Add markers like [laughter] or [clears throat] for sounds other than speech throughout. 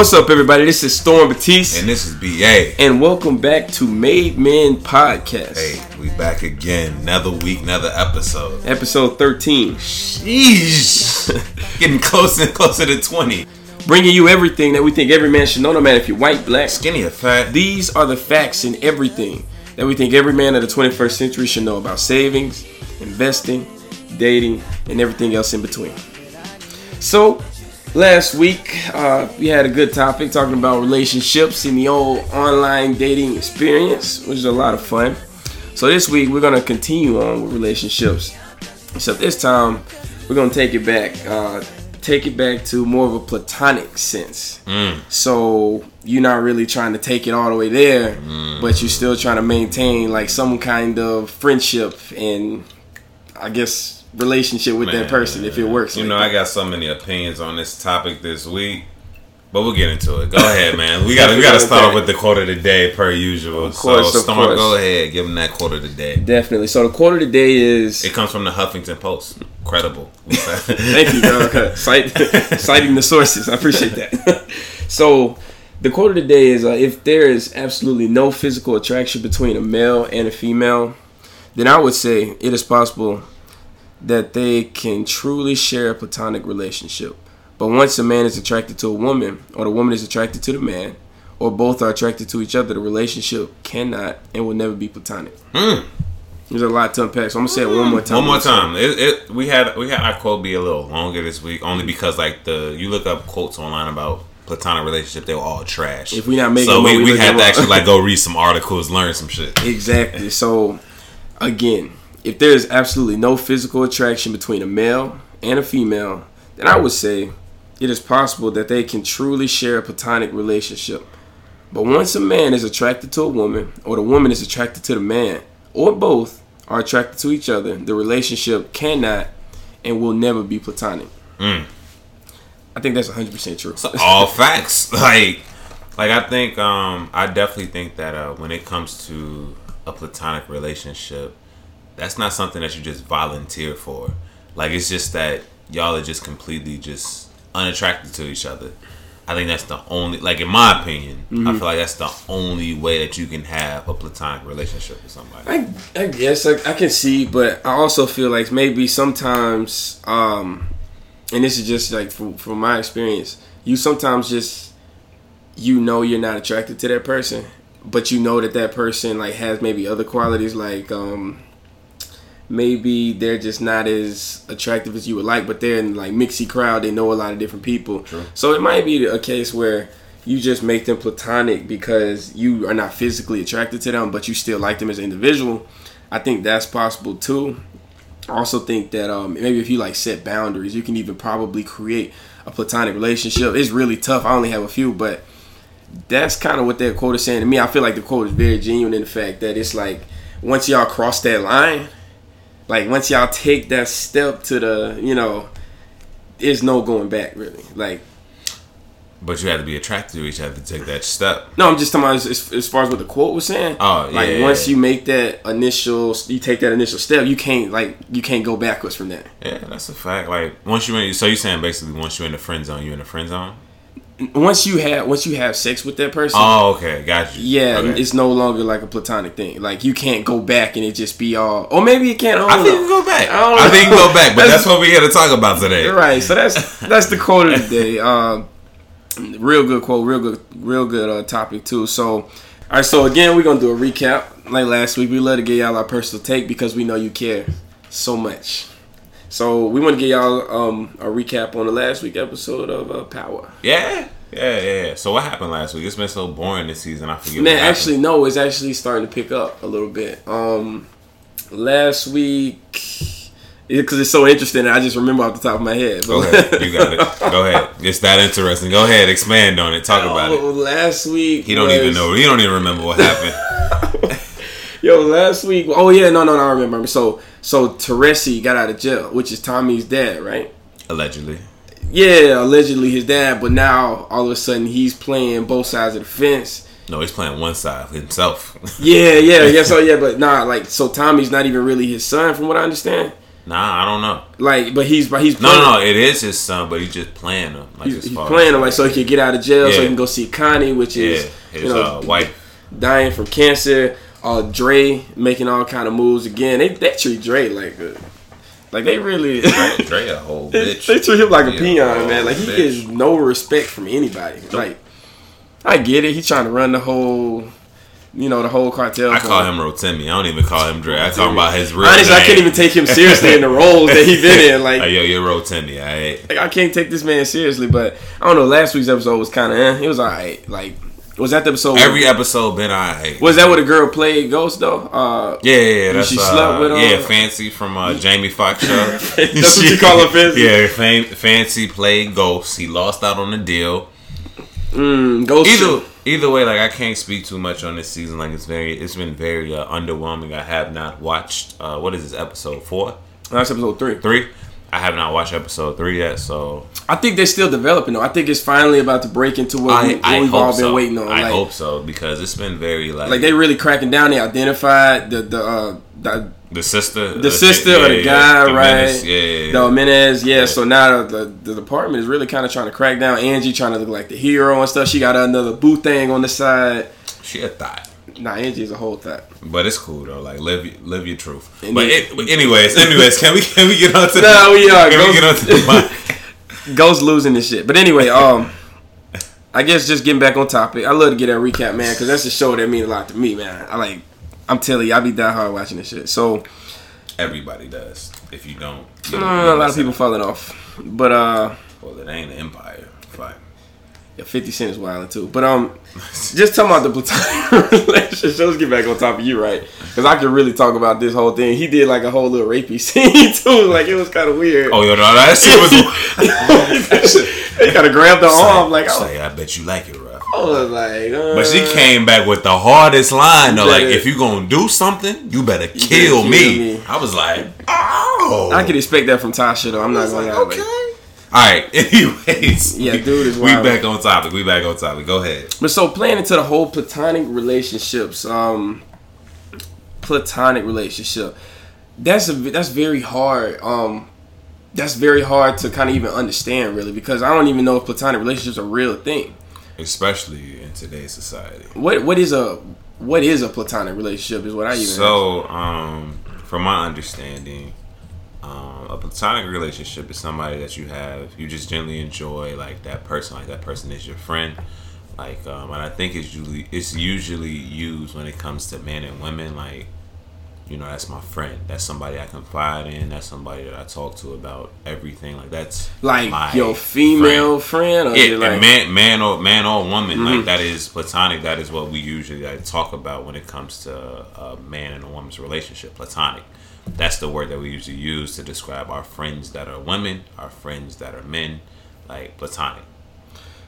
What's up, everybody? This is Storm Batiste. And this is BA. And welcome back to Made Men Podcast. Hey, we back again. Another week, another episode. Episode 13. Sheesh. [laughs] Getting closer and closer to 20. Bringing you everything that we think every man should know, no matter if you're white, black, skinny, or fat. These are the facts and everything that we think every man of the 21st century should know about savings, investing, dating, and everything else in between. So, last week uh, we had a good topic talking about relationships in the old online dating experience, which is a lot of fun. So this week we're gonna continue on with relationships, except this time we're gonna take it back, uh, take it back to more of a platonic sense. Mm. So you're not really trying to take it all the way there, mm. but you're still trying to maintain like some kind of friendship and I guess relationship with Man, that person if it works. You like know, that. I got so many opinions on this topic this week. But we'll get into it. Go ahead, man. We got we got to start off with the quote of the day per usual. Of course, so, Storm, go ahead, give them that quote of the day. Definitely. So the quote of the day is. It comes from the Huffington Post. Credible. [laughs] Thank you, girl. [laughs] Cite, citing the sources. I appreciate that. [laughs] so the quote of the day is: uh, If there is absolutely no physical attraction between a male and a female, then I would say it is possible that they can truly share a platonic relationship. But once a man is attracted to a woman, or the woman is attracted to the man, or both are attracted to each other, the relationship cannot and will never be platonic. Mm. There's a lot to unpack, so I'm gonna say it one more time. One more time. It, it, we had we had our quote be a little longer this week, only because like the you look up quotes online about platonic relationship, they were all trash. If we not making, so we, we, we had to actually like go read some articles, learn some shit. Exactly. So again, if there is absolutely no physical attraction between a male and a female, then I would say it is possible that they can truly share a platonic relationship. But once a man is attracted to a woman, or the woman is attracted to the man, or both are attracted to each other, the relationship cannot and will never be platonic. Mm. I think that's 100% true. So all facts. [laughs] Like, like I think, um, I definitely think that uh, when it comes to a platonic relationship, that's not something that you just volunteer for. Like it's just that y'all are just completely just unattracted to each other. I think that's the only, like in my opinion, mm-hmm. I feel like that's the only way that you can have a platonic relationship with somebody. I, I guess I, I can see, but I also feel like maybe sometimes, um, and this is just like from, from my experience, you sometimes just you know you're not attracted to that person, but you know that that person like has maybe other qualities like um maybe they're just not as attractive as you would like, but they're in like mixy crowd. They know a lot of different people. True. So it might be a case where you just make them platonic because you are not physically attracted to them, but you still like them as an individual. I think that's possible too. I also think that um, maybe if you like set boundaries, you can even probably create a platonic relationship. It's really tough. I only have a few, but that's kind of what that quote is saying to me. I feel like the quote is very genuine in the fact that it's like once y'all cross that line, like once y'all take that step to the, you know, there's no going back really. Like but you have to be attracted to each other to take that step. No, I'm just talking about as, as far as what the quote was saying. Oh, yeah. Like once you make that initial, you take that initial step, you can't like you can't go backwards from that. Yeah, that's a fact. Like once you in, so you're saying basically once you're in the friend zone, you're in the friend zone once you have once you have sex with that person. Oh, okay, got you. Yeah, okay. it's no longer like a platonic thing. Like you can't go back and it just be all. Or maybe it can't. I, I think you go back. I, I think you go back, but that's, that's, what we're here to talk about today. Right. So that's that's the quote of the [laughs] day. Uh, real good quote. Real good. Real good uh, topic too. So, all right. So again, we're gonna do a recap. Like last week, we let it get y'all our personal take because we know you care so much. So we want to give y'all um, a recap on the last week episode of uh, Power. Yeah. Yeah, yeah, So what happened last week? It's been so boring this season. I forget. Man, actually, no. It's actually starting to pick up a little bit. Um, last week, because it's so interesting, I just remember off the top of my head. Go ahead, you got it. Go ahead. It's that interesting. Go ahead, expand on it. Talk [laughs] about it. Last week, he don't was... even know. He don't even remember what happened. [laughs] Yo, last week. Oh yeah, no, no, no. I remember. So, so Teresi got out of jail, which is Tommy's dad, right? Allegedly yeah, allegedly his dad, but now all of a sudden he's playing both sides of the fence. No, he's playing one side himself. [laughs] yeah, yeah, yeah. So yeah, but [laughs] nah, like so Tommy's not even really his son, from what I understand. Nah, I don't know. Like, but he's but he's No, playing, no, no, it is his son, but he's just playing him. Like He's, he's playing him like so he can get out of jail, so he can go see Connie, which yeah, is his you know uh, wife. dying from cancer. Uh, Dre making all kind of moves again. They they treat Dre like a, like they really Dre, Dre a whole [laughs] they, bitch. they treat him like a He peon, man. Like he bitch. gets no respect from anybody. Like I get it. He's trying to run the whole, you know, the whole cartel. I call him. Rotimi. I don't even call him Dre. I talk about his real Honestly, I can't even take him seriously in the roles that he's been in. Like, [laughs] Like, yo, you're Rotimi, alright? like, I can't take this man seriously. But I don't know. Last week's episode was kind of eh. It was alright. Like, was that the episode? where- Every episode been alright. was that where the girl played Ghost though? Uh, Yeah, yeah, yeah, that's she uh, slept with, uh, yeah, Fancy from uh, [laughs] Jamie Foxx show. That's what you call her, Fancy? Yeah, Fan- Fancy played Ghost. He lost out on the deal. mm, Ghost. Either either way, like I can't speak too much on this season. Like it's very, it's been very uh, underwhelming. I have not watched. Uh, what is this episode four, That's episode three. three? I have not watched episode three yet. So I think they're still developing though. I think it's finally about to break into what, we, what I we've all been waiting on. I like, hope so because it's been very like, like they really cracking down. They identified the the uh, the, the sister, the sister or the guy, the right? menace, yeah, yeah, yeah. The Menez, yeah. So now the, the department is really kind of trying to crack down. Angie trying to look like the hero and stuff. She got another boo thing on the side. she a thought. Nah, Angie's a whole thing. But it's cool though. Like live, live your truth. And but, it, anyways, anyways, can we can we get on to Nah, the, we are. Can we Ghost- get on to the [laughs] Ghost losing this shit. But anyway, um, I guess just getting back on topic. I love to get that recap, man, because that's a show that means a lot to me, man. I like. I'm telling you, I be die hard watching this shit. So Everybody does. If you don't, you uh, don't- a lot of people falling off. But uh, Well, it ain't an empire. Yeah, 50 Cent is wild too. But um, just talking about the platonic [laughs] relationship. Let's get back on top of you, right? Because I could really talk about this whole thing. He did like a whole little rapey [laughs] scene too. Like it was kind of weird. Oh, yo, no, that shit was. he kind of grabbed the arm, like, oh. I was, say, I bet you like it, rough. I was like, uh, But she came back with the hardest line though. Like, if you gonna do something, you better kill, kill me. me. I was like, oh. I could expect that from Tasha though. I'm not gonna like, lie. okay. Like, All right. [laughs] Anyways, Yeah, we- dude is We back on topic. We back on topic. Go ahead. But so playing into the whole platonic relationships, um, platonic relationship, that's a that's very hard. Um, that's very hard to kind of even understand, really, because I don't even know if platonic relationships are a real thing. Especially in today's society. What what is a what is a platonic relationship? Is what I even So, um, from my understanding, um, a platonic relationship is somebody that you have you just generally enjoy, like that person, like that person is your friend. Like, um, and I think it's usually it's usually used when it comes to men and women. Like, you know, that's my friend. That's somebody I confide in. That's somebody that I talk to about everything. Like, that's like your female friend, it like man, man or man or woman, Mhm. like that is platonic. That is what we usually like, talk about when it comes to a man and a woman's relationship. Platonic. That's the word that we usually use to describe our friends that are women, our friends that are men, like platonic.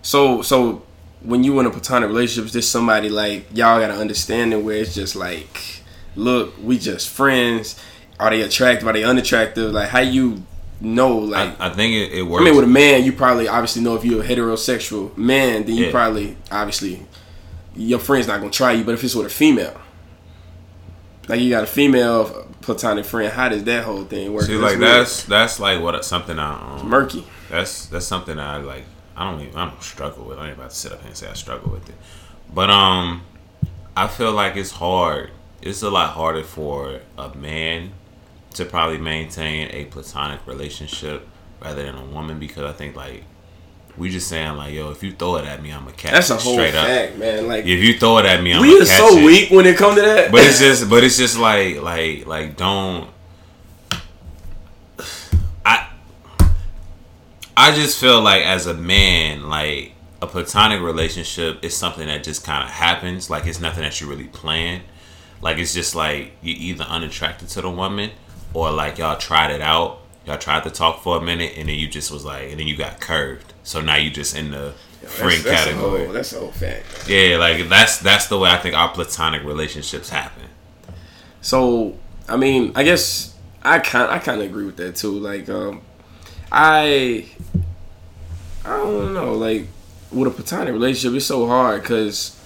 So so when you in a platonic relationship, is this somebody like y'all got an understanding where it's just like, look, we just friends. Are they attractive? Are they unattractive? Like how you know? Like I, I think it, it I, mean, with a man, you probably obviously know if you're a heterosexual man, then you Yeah. probably obviously your friend's not gonna try you. But if it's with a female, like you got a female platonic friend, how does that whole thing work? See, like weird. that's that's like what something I um, murky. That's that's something I like. I don't even I don't struggle with. I ain't about to sit up here and say I struggle with it, but um, I feel like it's hard. It's a lot harder for a man to probably maintain a platonic relationship rather than a woman because I think like we just saying like yo, if you throw it at me, I'm a catch. That's a whole straight fact, man. Like If you throw it at me, I'm we are so it. weak when it comes to that. But it's just, but it's just like, like, like, don't. I, I just feel like as a man, like a platonic relationship is something that just kind of happens. Like it's nothing that you really plan. Like it's just like you're either unattracted to the woman, or like y'all tried it out. Y'all tried to talk for a minute, and then you just was like, and then you got curved. So now you just in the friend that's, that's category. A whole, that's a whole fact. Yeah, like that's that's the way I think our platonic relationships happen. So I mean, I guess I kind I kind of agree with that too. Like, um, I I don't know. Like with a platonic relationship, it's so hard because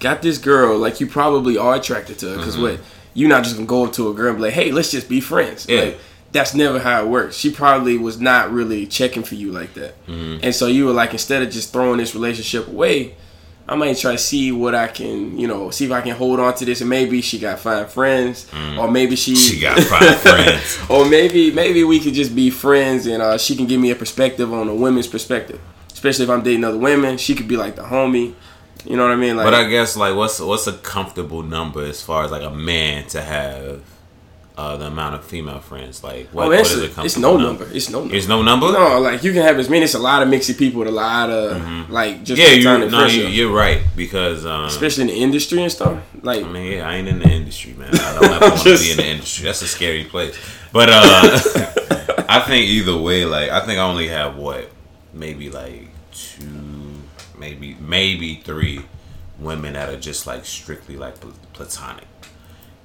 got this girl. Like you probably are attracted to her because Mhm. what you're not just gonna go up to a girl and be like, hey, let's just be friends. Yeah. Like, that's never how it works. She probably was not really checking for you like that. Mm-hmm. And so you were like, instead of just throwing this relationship away, I might try to see what I can, you know, see if I can hold on to this. And maybe she got fine friends, or maybe she Mm. She got five [laughs] friends. or maybe maybe we could just be friends, and uh, she can give me a perspective on a women's perspective. Especially if I'm dating other women, she could be like the homie. You know what I mean? Like, But I guess like what's what's a comfortable number as far as like a man to have uh, the amount of female friends? Like what, oh, what it's, is a it's no number. It's no number. There's no number. No, like you can have as many. It's a lot of mixy people with a lot of like just Mm-hmm. yeah, you no, you, you're right because um, especially in the industry and stuff. Like, I mean, yeah, I ain't in the industry, man. I don't ever [laughs] want to be in the industry. That's a scary place. But uh, [laughs] I think either way, like I think I only have what maybe like two, maybe maybe three women that are just like strictly like platonic.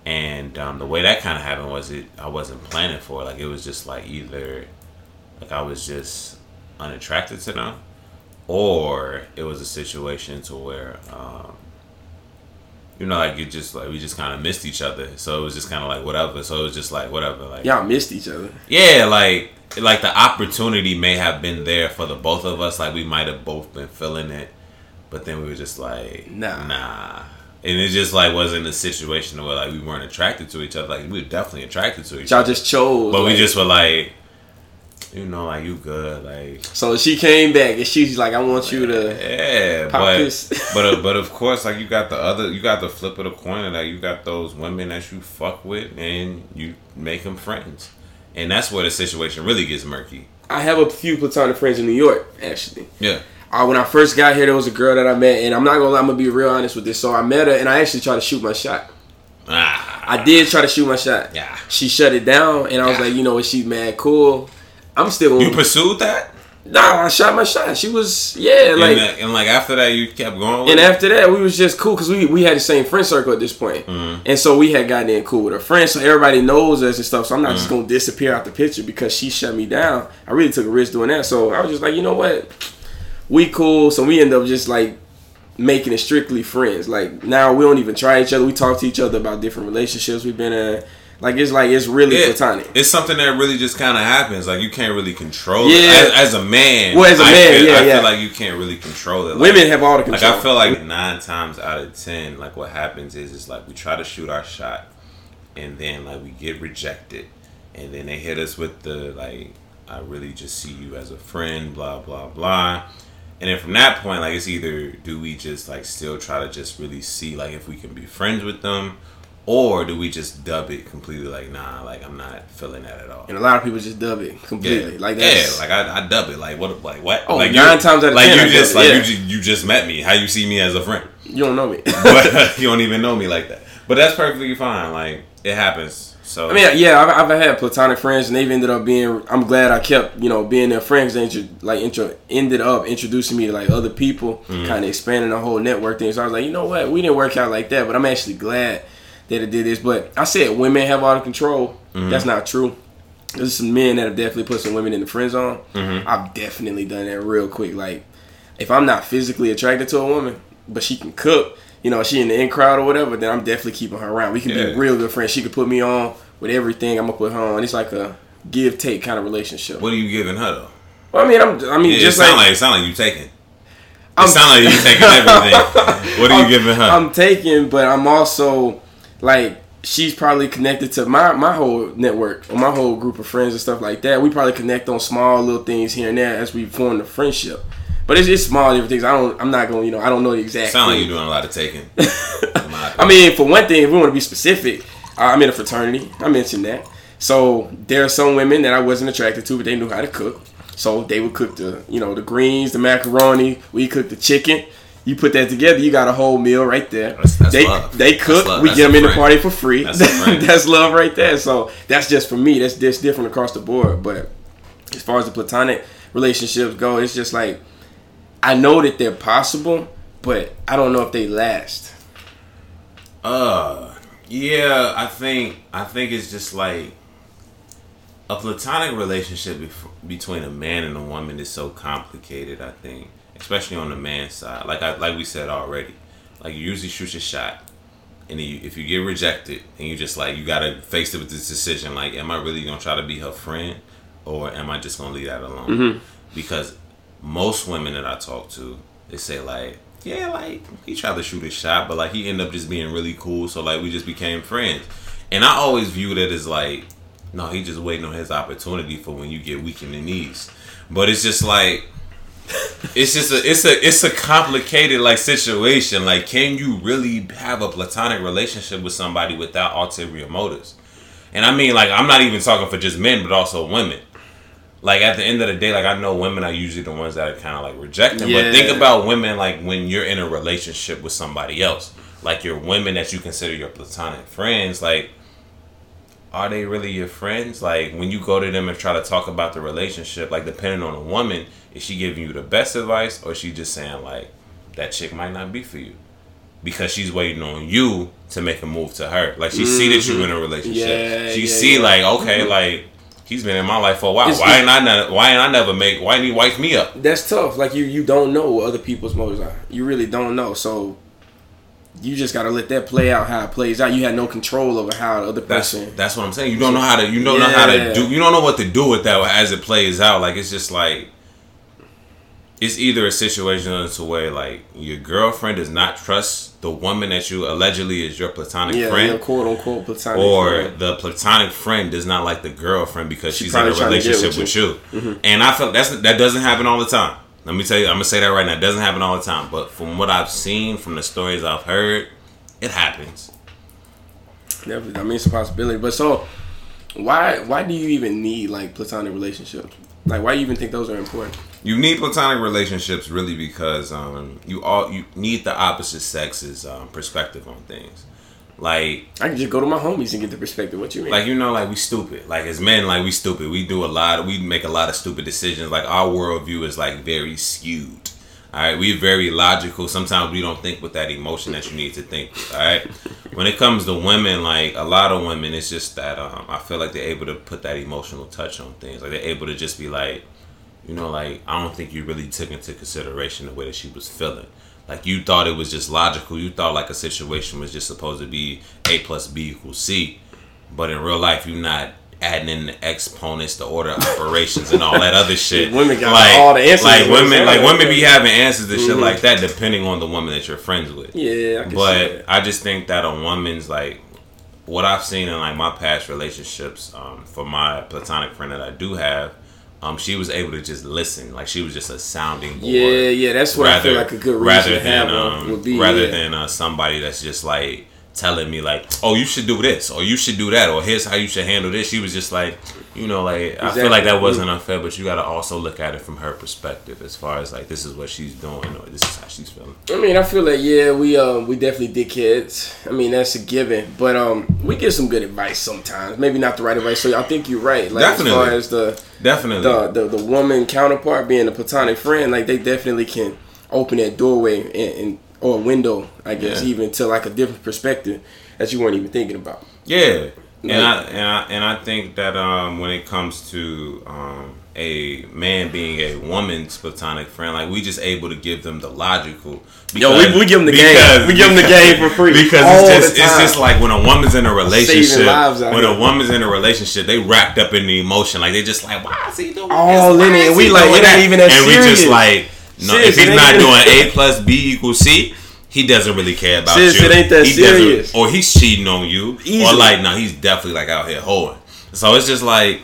And um, the way that kind of happened was it I wasn't planning for it. Like it was just like either like I was just unattracted to them, or it was a situation to where um, you know like it just like we just kind of missed each other. So it was just kind of like whatever. So it was just like whatever. Like y'all missed each other. yeah, like like the opportunity may have been there for the both of us. Like we might have both been feeling it, but then we were just like, Nah. nah. And it just like wasn't a situation where like we weren't attracted to each other. Like we were definitely attracted to each other. Y'all just chose. but we just were like, you know, like you good, like So she came back and she's like, I want you to. yeah, Pop but this. [laughs] but uh, but of course, like you got the other, you got the flip of the coin. Like you got those women that you fuck with, and you make them friends, and that's where the situation really gets murky. I have a few platonic friends in New York, actually. Yeah. Uh, when I first got here, there was a girl that I met, and I'm not gonna lie, I'm gonna be real honest with this. So I met her, and I actually tried to shoot my shot. Ah, I did try to shoot my shot. Yeah. She shut it down, and I was Yeah. like, you know what, she's mad cool. I'm still. you pursued that, nah, I shot my shot. She was, yeah, like. and, uh, and like after that, you kept going. And it? after that, we was just cool because we, we had the same friend circle at this point. Mm-hmm. and so we had gotten in cool with her friends, so everybody knows us and stuff. So I'm not Mm-hmm. just gonna disappear out the picture because she shut me down. I really took a risk doing that, so I was just like, you know what, we cool. So we end up just like making it strictly friends. Like now we don't even try each other. We talk to each other about different relationships we've been in. Like it's like it's really It- platonic. It's something that really just kind of happens. Like you can't really control Yeah. it. As, as a man, Well, as a I man, feel, yeah, I yeah. feel like you can't really control it. Like, Women have all the Like. I feel like nine times out of ten, like what happens is, is like we try to shoot our shot, and then like we get rejected, and then they hit us with the like, I really just see you as a friend, blah blah blah, and then from that point, like it's either do we just like still try to just really see like if we can be friends with them, or do we just dub it completely like nah, like I'm not feeling that at all. and a lot of people just dub it completely. Like yeah, like I, I dub it. Like what? Like what? Oh, like nine times out of like 10 I you just it, like yeah. you just, you just met me. How you see me as a friend? you don't know me. but [laughs] [laughs] you don't even know me like that. But that's perfectly fine. Like it happens. So I mean, yeah, I've, I've had platonic friends, and they've ended up being. I'm glad I kept, you know, being their friends. They intro, like intro, ended up introducing me to like other people, Mm-hmm. kind of expanding the whole network thing. So I was like, you know what, we didn't work out like that, but I'm actually glad that it did this. But I said women have all the control. Mm-hmm. That's not true. There's some men that have definitely put some women in the friend zone. Mm-hmm. I've definitely done that real quick. Like, if I'm not physically attracted to a woman, but she can cook, you know, she in the in crowd or whatever, then I'm definitely keeping her around. We can Yeah. be real good friends. She could put me on with everything. I'm gonna put her on. It's like a give take kind of relationship. what are you giving her though? Well, I mean, I'm. I mean, Yeah, just it sound like, like it sound like you taking. It I'm- sound like you taking [laughs] everything. what are you I'm- giving her? I'm taking, but I'm also like she's probably connected to my my whole network or my whole group of friends and stuff like that. We probably connect on small little things here and there as we form the friendship. But it's, it's small different things. I don't. I'm not going. to You know. I don't know the exact. sound like you're doing a lot of taking. [laughs] I mean, for one thing, if we want to be specific, I'm in a fraternity. I mentioned that. So there are some women that I wasn't attracted to, but they knew how to cook. So they would cook the, you know, the greens, the macaroni. We cook the chicken. You put that together, you got a whole meal right there. That's- that's they love. they cook. We That's get them in the party for free. That's. [laughs] That's love right there. So that's just for me. That's that's different across the board. But as far as the platonic relationships go, it's just like I know that they're possible, but I don't know if they last. Uh, yeah, I think I think it's just like a platonic relationship bef- between a man and a woman is so complicated. I think, especially on the man's side, like I like we said already, like you usually shoot your shot, and you, if you get rejected and you just like you gotta face it with this decision like am i really gonna try to be her friend or am i just gonna leave that alone Mm-hmm. because most women that i talk to they say like yeah like he tried to shoot his shot but like he ended up just being really cool so like we just became friends and i always viewed it as like no he just waiting on his opportunity for when you get weak in the knees but it's just like it's just a it's a it's a complicated like situation. Like, can you really have a platonic relationship with somebody without ulterior motives? And I mean, like, I'm not even talking for just men, but also women. Like at the end of the day, like I know women are usually the ones that are kind of like rejecting. But think about women like when you're in a relationship with somebody else, like your women that you consider your platonic friends, like are they really your friends? Like when you go to them and try to talk about the relationship, like depending on a woman, is she giving you the best advice or is she just saying like that chick might not be for you? Because she's waiting on you to make a move to her. Like she see that you're mm-hmm. in a relationship. Yeah, she yeah, see yeah. like, okay, mm-hmm. like he's been in my life for a while. It's- why ain't I not, why ain't I never make why ain't he wife me up? That's tough. Like you, you don't know what other people's motives are. You really don't know. So you just gotta let that play out how it plays out. You had no control over how the other person. that's what I'm saying. You don't know how to you don't know how to do you don't know what to do with that as it plays out. Like it's just like it's either a situation into where like your girlfriend does not trust the woman that you allegedly is your platonic yeah, friend. your quote unquote platonic. or friend. the platonic friend does not like the girlfriend because She she's in a probably trying to get relationship with with you. Mm-hmm. And I felt that's that doesn't happen all the time. Let me tell you, I'm gonna say that right now. It doesn't happen all the time, but from what I've seen, from the stories I've heard, it happens. Definitely. I mean, it's a possibility. But so, why why do you even need like platonic relationships? Like, why do you even think those are important? You need platonic relationships really because um, you all you need the opposite sex's um, perspective on things. Like I can just go to my homies and get the perspective. What you mean? like you know like we stupid like as men like we stupid we do a lot we make a lot of stupid decisions like our worldview is like very skewed all right we're very logical. Sometimes we don't think with that emotion that you need to think with, all right? When it comes to women like a lot of women it's just that um, i feel like they're able to put that emotional touch on things. Like they're able to just be like you know like i don't think you really took into consideration the way that she was feeling. Like you thought it was just logical. You thought like a situation was just supposed to be a plus b equals c. But in real life, you're not adding in the exponents, the order of operations, and all that other [laughs] shit. Women got all the answers Like women, like like. women be having answers to shit like that, depending on the woman that you're friends with. yeah, I But. I just think that a woman's like what I've seen in like my past relationships, um, for my platonic friend that I do have, um, she was able to just listen. Like she was just a sounding board. Yeah, yeah, that's what I feel like a good reason rather than um, would be. rather yeah. than uh, somebody that's just like telling me like, oh, you should do this or you should do that or here's how you should handle this. She was just like, you know, like I feel like that wasn't unfair, but you got to also look at it from her perspective as far as like this is what she's doing or this is how she's feeling. I mean, I feel like yeah, we um we definitely dickheads. I mean, that's a given. But um, we give some good advice sometimes. Maybe not the right advice. So I think you're right. Like Definitely. as far as the Definitely. the, the the woman counterpart being a platonic friend, like they definitely can open that doorway and, and or a window, I guess, Yeah. even to like a different perspective that you weren't even thinking about. Yeah, and I and I and I think that um, when it comes to um, a man being a woman's platonic friend, like we just able to give them the logical. Yo, we- we them the game. We give 'em the game for free. because it's just it's just like when a woman's in a relationship. When here. a woman's in a relationship, they wrapped up in the emotion. Like they just like, why is he doing All this? in it. We like, it ain't even that And we just serious. like, no, Sis, if he's not doing A plus B equals C. He doesn't really care about Sis, you. it ain't that he serious. Or he's cheating on you. Or like, no, he's definitely like out here hoeing. So it's just like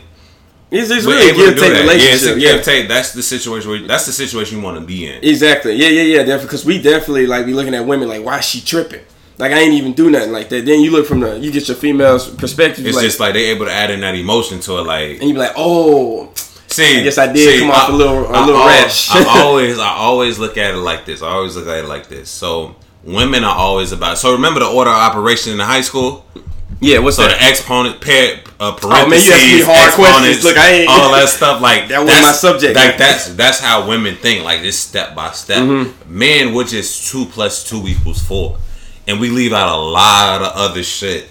It's just really give do take that. Yeah, relationship. Yeah, give take. That's the situation. Where, that's the situation you want to be in. exactly. Yeah, yeah, yeah. Definitely, because we definitely like be looking at women like, why is she tripping? Like I ain't even do nothing like that. Then you look from the, you get your female's perspective. It's like, just like they able to add in that emotion to it. Like, and you be like, oh, see, I I did come off a little- a little al- rash. I [laughs] always, I always look at it like this. I always look at it like this. So women are always about. So remember the order of operation in the high school. yeah. What's So that? the exponent, pair, uh, Oh, man, you parentheses, hard exponents, questions. Look, I ain't- all that stuff. Like [laughs] That was my subject. Like that's that's how women think. Like this step by step. Mm-hmm. Men, we're just two plus two equals four, and we leave out a lot of other shit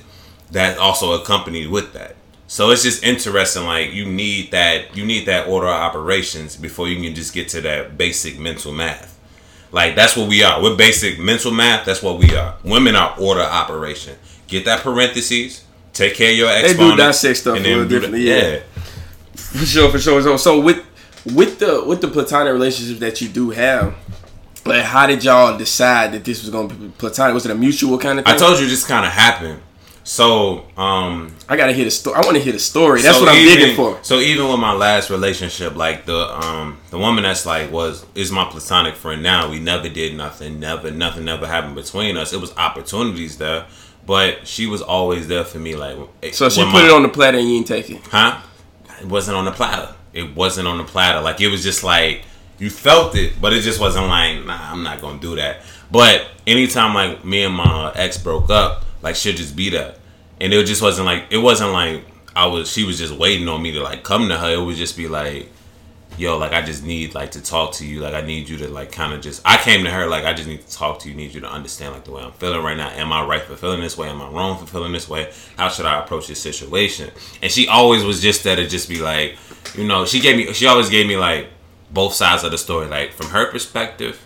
that also accompanied with that. So it's just interesting. Like you need that you need that order of operations before you can just get to that basic mental math. Like that's what we are. We're basic mental math. That's what we are. Women are order operation. Get that parentheses. Take care of your They exponent. do dissect stuff a little do the- differently. Yeah. For sure, for sure. So, so with with the with the platonic relationship that you do have, like how did y'all decide that this was gonna be platonic? Was it a mutual kind of thing? I told you this kind of happened. So, um, I gotta hear the story. I want to hear the story. That's so what I'm even- digging for. So even with my last relationship, like the um the woman that's like was is my platonic friend now. We never did nothing, never nothing never happened between us. It was opportunities there, but she was always there for me. Like So she put my- it on the platter and you didn't take it. huh? It wasn't on the platter. It wasn't on the platter. Like it was just like you felt it, but it just wasn't like nah. I'm not gonna do that. But anytime like me and my ex broke up, like she'd just be there, and it just wasn't like it wasn't like I was. She was just waiting on me to like come to her. It would just be like. Yo, like I just need like to talk to you. Like I need you to like kind of just. I came to her like I just need to talk to you. Need you to understand like the way I'm feeling right now. Am I right for feeling this way? Am I wrong for feeling this way? How should I approach this situation? And she always was just there to just be like, you know, she gave me. She always gave me like both sides of the story. Like from her perspective,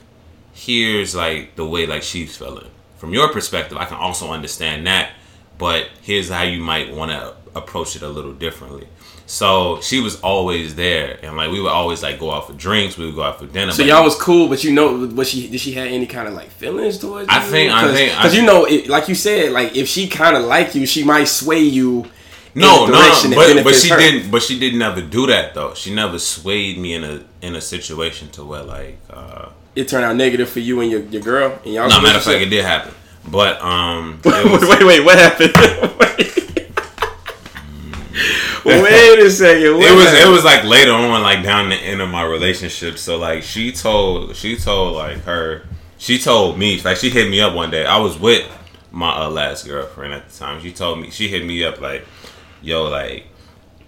here's like the way like she's feeling. From your perspective, I can also understand that, but here's how you might want to approach it a little differently. So she was always there, and like we would always like go out for drinks. We would go out for dinner. So y'all was cool, but you know, was she did she have any kind of like feelings towards I you? think- I think- because you know, it, like you said, like if she kind of like you, she might sway you. No, no, but but she her. didn't. But she didn't ever do that though. She never swayed me in a in a situation to where like. uh It turned out negative for you and your, your girl and y'all. No, matter of fact, it did happen. But um, [laughs] wait, was- wait, wait, what happened? [laughs] wait. [laughs] wait a second. What it was happened? it was like later on, like down the end of my relationship. So like she told she told like her she told me like she hit me up one day. I was with my uh, last girlfriend at the time. She told me she hit me up like, yo, like,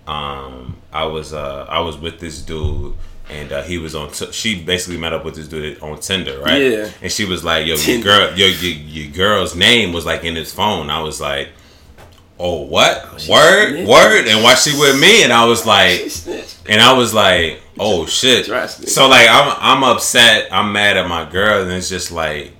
um, I was uh I was with this dude. And uh, he was on. T- she basically met up with this dude on Tinder, right? Yeah. And she was like, "Yo, your girl, your, your your girl's name was like in his phone." I was like, "Oh, what? she word, snitched. word." And why she with me? And I was like, and I was like, "Oh shit!" So like, I'm I'm upset. I'm mad at my girl, and it's just like,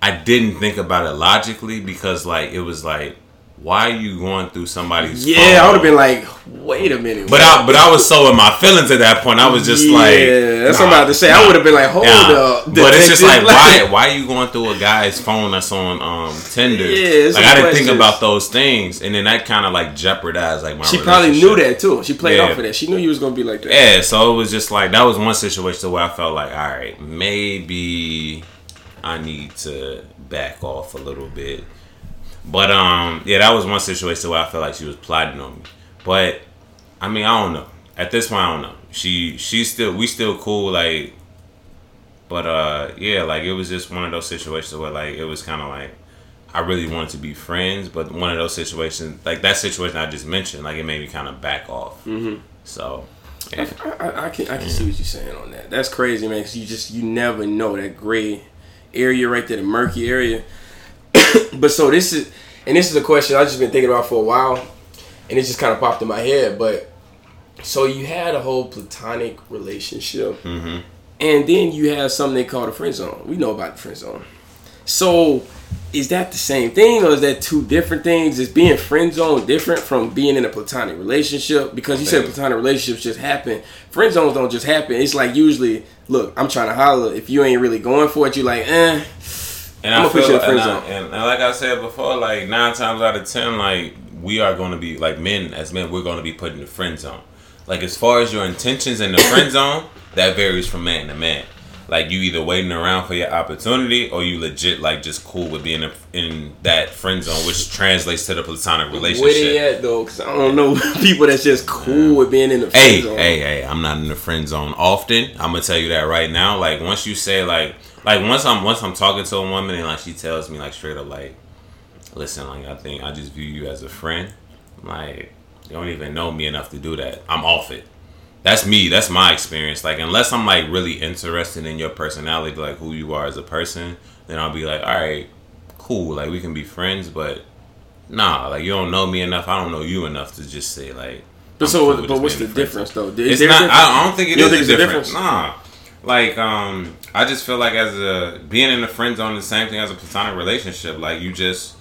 I didn't think about it logically because like it was like, why are you going through somebody's? Yeah, phone? I would have been like, wait a minute. But I but I was so in my feelings at that point. I was just like, Yeah, that's what I'm about to say. I would've been like, hold nah. up, But it's just like, detective. [laughs] why why are you going through a guy's phone that's on um Tinder? Yeah, like I didn't think about those things, and then that kind of like jeopardized like my. She probably knew that too. She played Yeah. off of that. She knew you was gonna be like that. Yeah, so it was just like that was one situation where I felt like, all right, maybe I need to back off a little bit. But um, yeah, that was one situation where I felt like she was plotting on me. But I mean, I don't know. At this point, I don't know. She she's still we still cool like. But uh, yeah, like it was just one of those situations where like it was kind of like. I really wanted to be friends, but one of those situations, like that situation I just mentioned, like it made me kind of back off. Mm-hmm. So, yeah. I, I, I can I can see what you're saying on that. That's crazy, man. Cause you just you never know that gray area right there, the murky area. But so this is, and this is a question I've just been thinking about for a while, and it just kind of popped in my head. But so you had a whole platonic relationship, Mm-hmm. and then you have something they call the friend zone. We know about the friend zone. So is that the same thing, or is that two different things? Is being friend zone different from being in a platonic relationship? Because you said platonic relationships just happen. Friend zones don't just happen. It's like usually, look, I'm trying to holler. If you ain't really going for it, you like, eh. And I'ma I feel, you in the friend and, I- and, and like I said before, like nine times out of ten, like we are going to be like men as men, we're going to be put in the friend zone. Like as far as your intentions in the friend [coughs] zone, that varies from man to man. Like you either waiting around for your opportunity, or you legit like just cool with being in, in that friend zone, which translates to the platonic Where they relationship. at though? Because I don't know [laughs] people that's just cool with being in the friend Hey, zone. hey, hey! I'm not in the friend zone often. I'm gonna tell you that right now. Like once you say like, like once I'm once I'm talking to a woman and like she tells me like straight up like, listen, like I think I just view you as a friend. Like you don't even know me enough to do that. I'm off it. That's me. That's my experience. Like unless I'm like really interested in your personality, like who you are as a person, then I'll be like, all right, cool. Like we can be friends, but nah, like you don't know me enough. I don't know you enough to just say like. But I'm so, cool but what's the friends. difference though? Is It's not. difference? I, don't think it is don't a think it's a difference. difference? Nah, like um, I just feel like as a being in the friend zone, the same thing as a platonic relationship. Like you just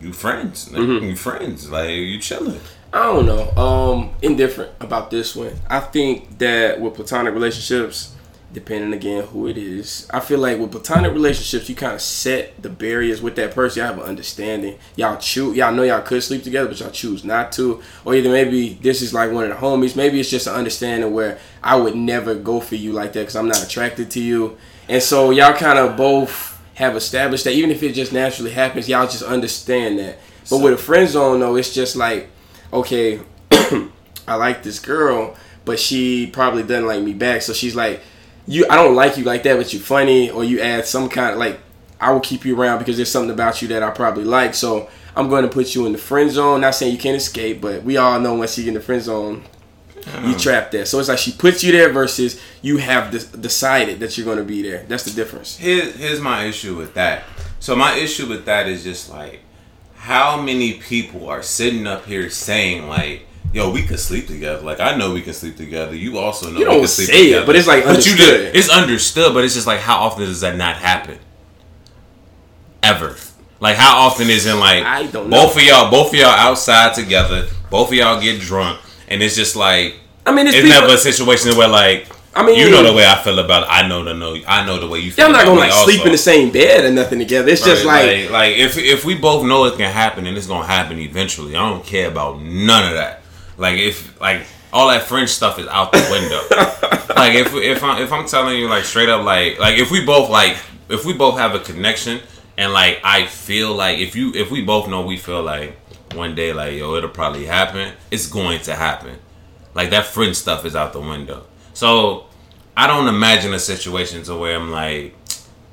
you friends, like, Mm-hmm. you friends, like you chilling. I don't know. Um, indifferent about this one. I think that with platonic relationships, depending again who it is, I feel like with platonic relationships, you kind of set the barriers with that person. Y'all have an understanding. Y'all choose. Y'all know y'all could sleep together, but y'all choose not to. Or either maybe this is like one of the homies. Maybe it's just an understanding where I would never go for you like that because I'm not attracted to you. And so y'all kind of both have established that even if it just naturally happens, y'all just understand that. But with a friend zone though, it's just like okay, [clears throat] I like this girl, but she probably doesn't like me back. So she's like, you, I don't like you like that, but you're funny, or you add some kind of like, I will keep you around because there's something about you that I probably like. So I'm going to put you in the friend zone. Not saying you can't escape, but we all know once you get in the friend zone, you uh-huh. trapped there. So it's like she puts you there versus you have de- decided that you're going to be there. That's the difference. Here's here's my issue with that. So my issue with that is just like how many people are sitting up here saying like, "Yo, we could sleep together." Like I know we can sleep together. You also know You don't can sleep say it, but it's, like, you understood. just, it's understood, but it's just like how often does that not happen? Ever. Like how often is it like I don't know. both of y'all both of y'all outside together, both of y'all get drunk, and it's just like I mean, it's, it's people, never a situation where like I mean, you know the way I feel about it. I know the know I know the way you feel. Yeah, I'm not gonna me like sleep in the same bed or nothing together. It's just Right, like, like if if we both know it can happen and it's gonna happen eventually, I don't care about none of that. Like if like all that French stuff is out the window. [laughs] like if if I'm if I'm telling you like straight up like like if we both like if we both have a connection and like I feel like if you if we both know we feel like one day like yo it'll probably happen, it's going to happen. Like that French stuff is out the window. So I don't imagine a situation to where I'm like,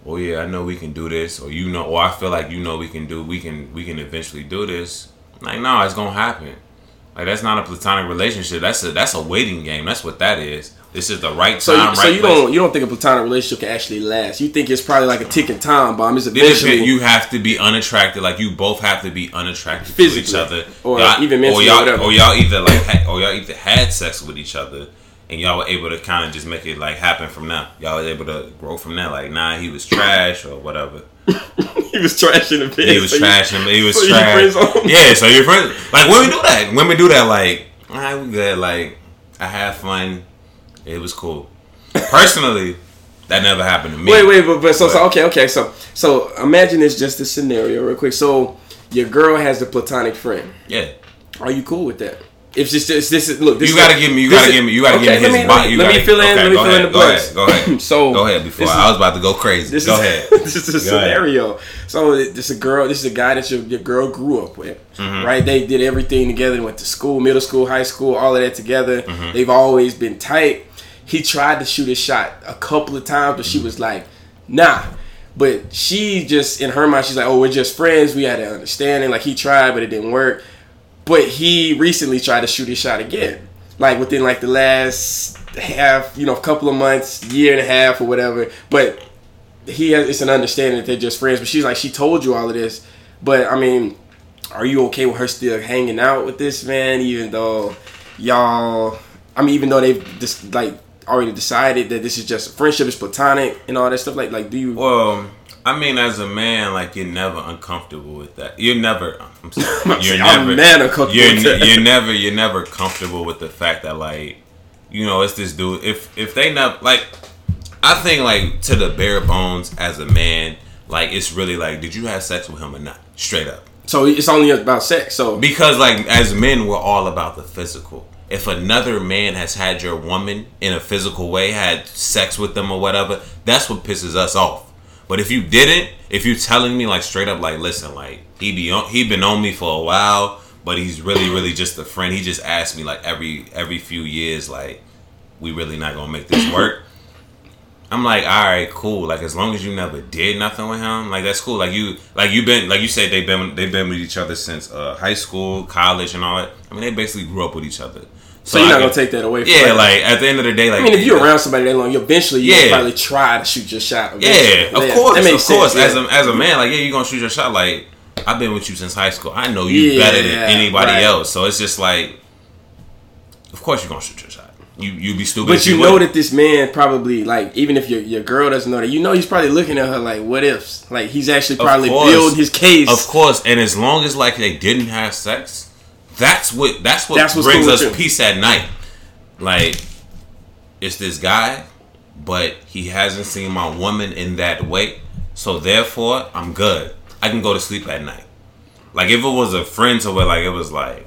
oh yeah, I know we can do this, or you know, or I feel like you know we can do, we can, we can eventually do this. Like, no, it's gonna happen. Like that's not a platonic relationship. That's a that's a waiting game. That's what that is. This is the right so, time, you, so right you place. don't you don't think a platonic relationship can actually last? You think it's probably like a ticking time bomb? It's eventually. You have to be unattracted. Like you both have to be unattracted to each other, Or Y'all- even mentally or y'all, whatever. or y'all either like, ha- or y'all either had sex with each other, and y'all were able to kind of just make it like happen from now. Y'all were able to grow from there. Like, nah, he was trash or whatever. [laughs] he was trashing the bed. He was so you- trashing. He was so trash. Yeah, so your friends like women do that. Women do that. Like, all right, we good. Like, I had fun. It was cool. Personally, that never happened to me. Wait, wait, but, but so, so okay, okay. So so imagine it's just a scenario, real quick. So your girl has a platonic friend. Yeah. Are you cool with that? If just this, this is look. This You gotta give me. You gotta is- give me. You gotta okay, give me his body. Let me, You let gotta, me fill in. okay, let me go fill ahead, in the go blanks. Ahead, go ahead. [laughs] so Go ahead. Before this I was about to go crazy. This go is, ahead. [laughs] this is a Go ahead. scenario. So this is a girl. This is a guy that your, your girl grew up with, Mm-hmm. right? They did everything together. They went to school, middle school, high school, all of that together. Mm-hmm. They've always been tight. He tried to shoot a shot a couple of times, but she was like, "Nah." But she just in her mind, she's like, "Oh, we're just friends. We had an understanding." Like he tried, but it didn't work. But he recently tried to shoot his shot again, like within like the last half, you know, a couple of months, year and a half or whatever. But he has it's an understanding that they're just friends. But she's like, she told you all of this. But I mean, are you okay with her still hanging out with this man, even though y'all? I mean, even though they've just like already decided that this is just friendship, it's platonic and all that stuff. Like, like, do you? Well, I mean, as a man, like you're never uncomfortable with that. You're never. I'm sorry. [laughs] You're never. mad uncomfortable You're, you're never. You're never comfortable with the fact that like, you know, it's this dude. If if they not like, I think like to the bare bones as a man, like it's really like, did you have sex with him or not? Straight up. so it's only about sex. So Because like as men, we're all about the physical. If another man has had your woman in a physical way, had sex with them or whatever, that's what pisses us off. But if you didn't, if you're telling me like straight up, like listen, like he be on, he been on me for a while, but he's really really just a friend. He just asked me like every every few years, like we really not gonna make this work. [laughs] I'm like, all right, cool. Like as long as you never did nothing with him, like that's cool. Like you, like you been, like you said, they've been, they've been with each other since uh, high school, college, and all that. I mean, they basically grew up with each other. So you're I not gonna take that away. From Yeah, her. like at the end of the day, like I mean, if you're around somebody that long, you eventually you Yeah. probably try to shoot your shot. yeah, eventually. of course, that makes of course. sense, As yeah. a as a man, like yeah, you're gonna shoot your shot. Like I've been with you since high school. I know you Yeah, better than anybody right. else. So it's just like, of course you're gonna shoot your shot. you you be stupid. But if you know wouldn't. that this man probably like even if your your girl doesn't know that, you know he's probably looking at her like what ifs. Like he's actually probably build his case. Of course, and as long as like they didn't have sex, that's what that's what That's brings cool us you. peace at night. Like, it's this guy, but he hasn't seen my woman in that way, so therefore I'm good. I can go to sleep at night. Like if it was a friend to where like it was like,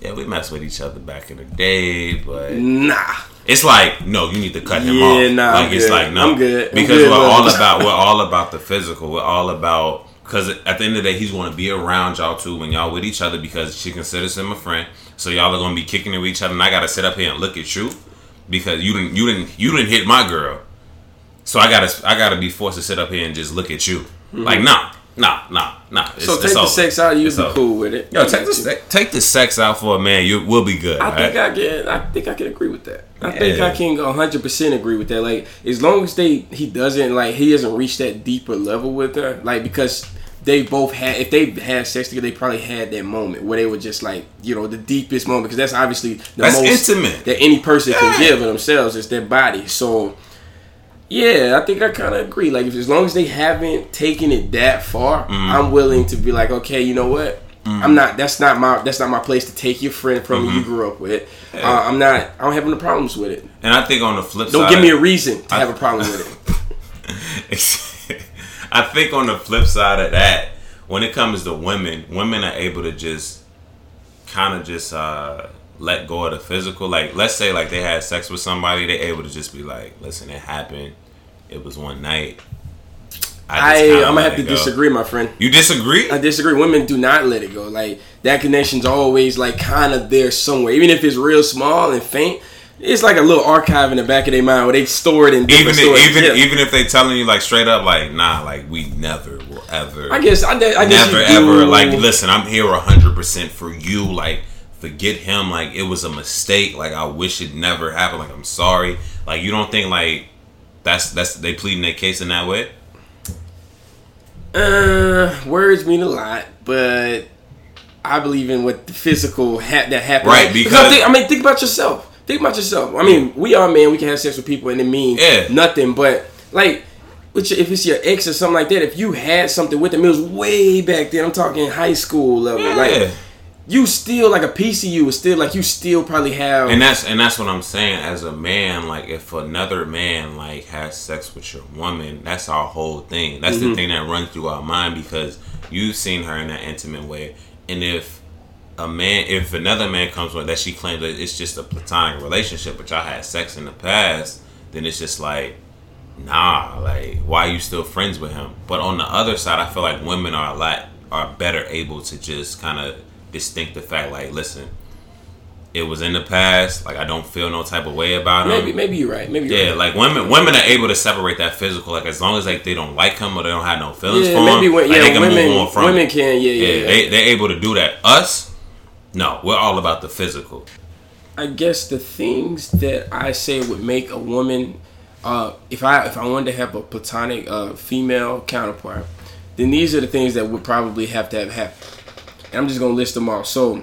yeah, we messed with each other back in the day, but Nah. it's like, no, you need to cut him Yeah, off. nah, like I'm it's good. like no, I'm good. I'm because good, we're all [laughs] about we're all about the physical. We're all about because at the end of the day, he's going to be around y'all too when y'all with each other because she considers him a friend. So y'all are going to be kicking it with each other, and I got to sit up here and look at you because you didn't you didn't you didn't hit my girl. So I gotta I gotta be forced to sit up here and just look at you. Like mm-hmm. nah nah nah nah. It's, So take the over. sex out, It's be over. cool with it. Yo, take the se- take the sex out for a man. You will be good. I right? think I can. I think I can agree with that. I think I can 100 percent agree with that. Like as long as they he doesn't like he hasn't reached that deeper level with her, like because they both had if they had sex together, they probably had that moment where they were just like you know the deepest moment because that's obviously the That's most intimate. that any person Yeah. can give of themselves is their body. So. Yeah, I think I kind of agree. Like, if as long as they haven't taken it that far, Mm-hmm. I'm willing to be like, okay, you know what? I'm not. That's not my. That's not my place to take your friend from Mm-hmm. you grew up with. Uh, I'm not. I don't have any problems with it. And I think on the flip Don't side, give me a reason to have a problem with it. [laughs] I think on the flip side of that, when it comes to women, women are able to just kind of just uh, let go of the physical. Like, let's say like they had sex with somebody, they able to just be like, "Listen, it happened. It was one night." I, just I'm gonna have to go." disagree, my friend. You disagree? I disagree. Women do not let it go. Like that connection's always like kind of there somewhere, even if it's real small and faint. It's like a little archive in the back of their mind where they store it in even if, even Yeah. even if they telling you like straight up like, "Nah, like we never will ever." I guess I, I guess never you do- ever like listen i'm here 100% for you like forget him like it was a mistake like i wish it never happened like i'm sorry like you don't think like that's that's they pleading their case in that way Uh, words mean a lot, but I believe in what the physical ha- that happened. Right, I because- think, I mean, think about yourself. Think about yourself. I mean, we are men. We can have sex with people, and it means Yeah. nothing. But like, which if it's your ex or something like that, if you had something with them, it was way back then. I'm talking high school level. yeah Like, you still like a PCU is still like you still probably have. and that's and that's what i'm saying as a man like if another man like has sex with your woman that's our whole thing that's Mm-hmm. the thing that runs through our mind because you've seen her in that intimate way and if a man if another man comes with that she claims that it's just a platonic relationship but y'all had sex in the past then it's just like nah like why are you still friends with him but on the other side i feel like women are a lot are better able to just kind of distinct the fact like listen it was in the past like i don't feel no type of way about him maybe maybe you're right. Maybe you're yeah, right. like women, women are able to separate that physical. Like as long as like they don't like him or they don't have no feelings yeah, for maybe him, when, like, yeah, they can women move on from. women can yeah yeah. yeah, they they're able to do that. Us, no, we're all about the physical. I guess the things that I say would make a woman, uh, if I if I wanted to have a platonic uh, female counterpart, then these are the things that would probably have to have happen. And I'm just gonna list them off. So,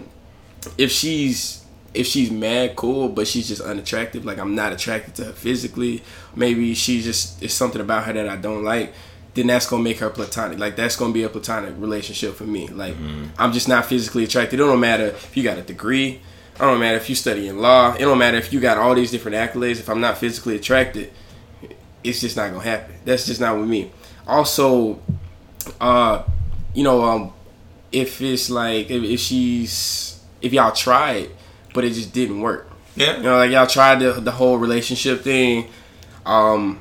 if she's if she's mad cool, but she's just unattractive, like I'm not attracted to her physically, maybe she just it's something about her that I don't like. Then that's gonna make her platonic. Like that's gonna be a platonic relationship for me. Like I'm just not physically attracted. It don't matter if you got a degree. It don't matter if you study in law. It don't matter if you got all these different accolades. If I'm not physically attracted, it's just not gonna happen. That's just not with me. Also, uh, you know, um, if it's like if, if she's if y'all tried, but it just didn't work. Yeah, You know, like y'all tried the the whole relationship thing. Um,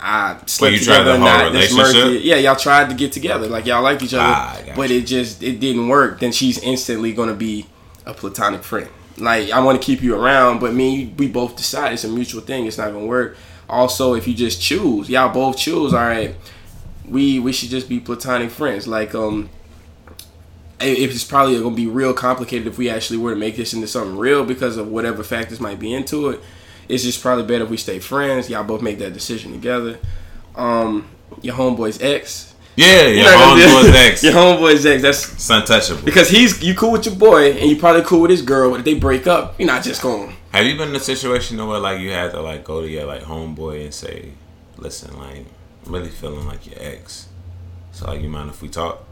I slept you tried together the whole this relationship? Yeah, y'all tried to get together. Like y'all liked each other, Ah, but you. it just it didn't work. Then she's instantly gonna be a platonic friend. Like I want to keep you around, but me, you, we both decide it's a mutual thing. It's not gonna work. Also, if you just choose, y'all both choose. All right, we we should just be platonic friends. Like um, it's probably gonna be real complicated if we actually were to make this into something real because of whatever factors might be into it. It's just probably better if we stay friends. Y'all both make that decision together. Um, your homeboy's ex. yeah, You're yeah. not gonna do- Homeboy's [laughs] ex, Your homeboy's ex. That's it's untouchable. because he's you cool with your boy and you probably cool with his girl. But if they break up, you're not just going. Have you been in a situation where like you had to like go to your like homeboy and say, "Listen, like I'm really feeling like your ex, so like you mind if we talk?"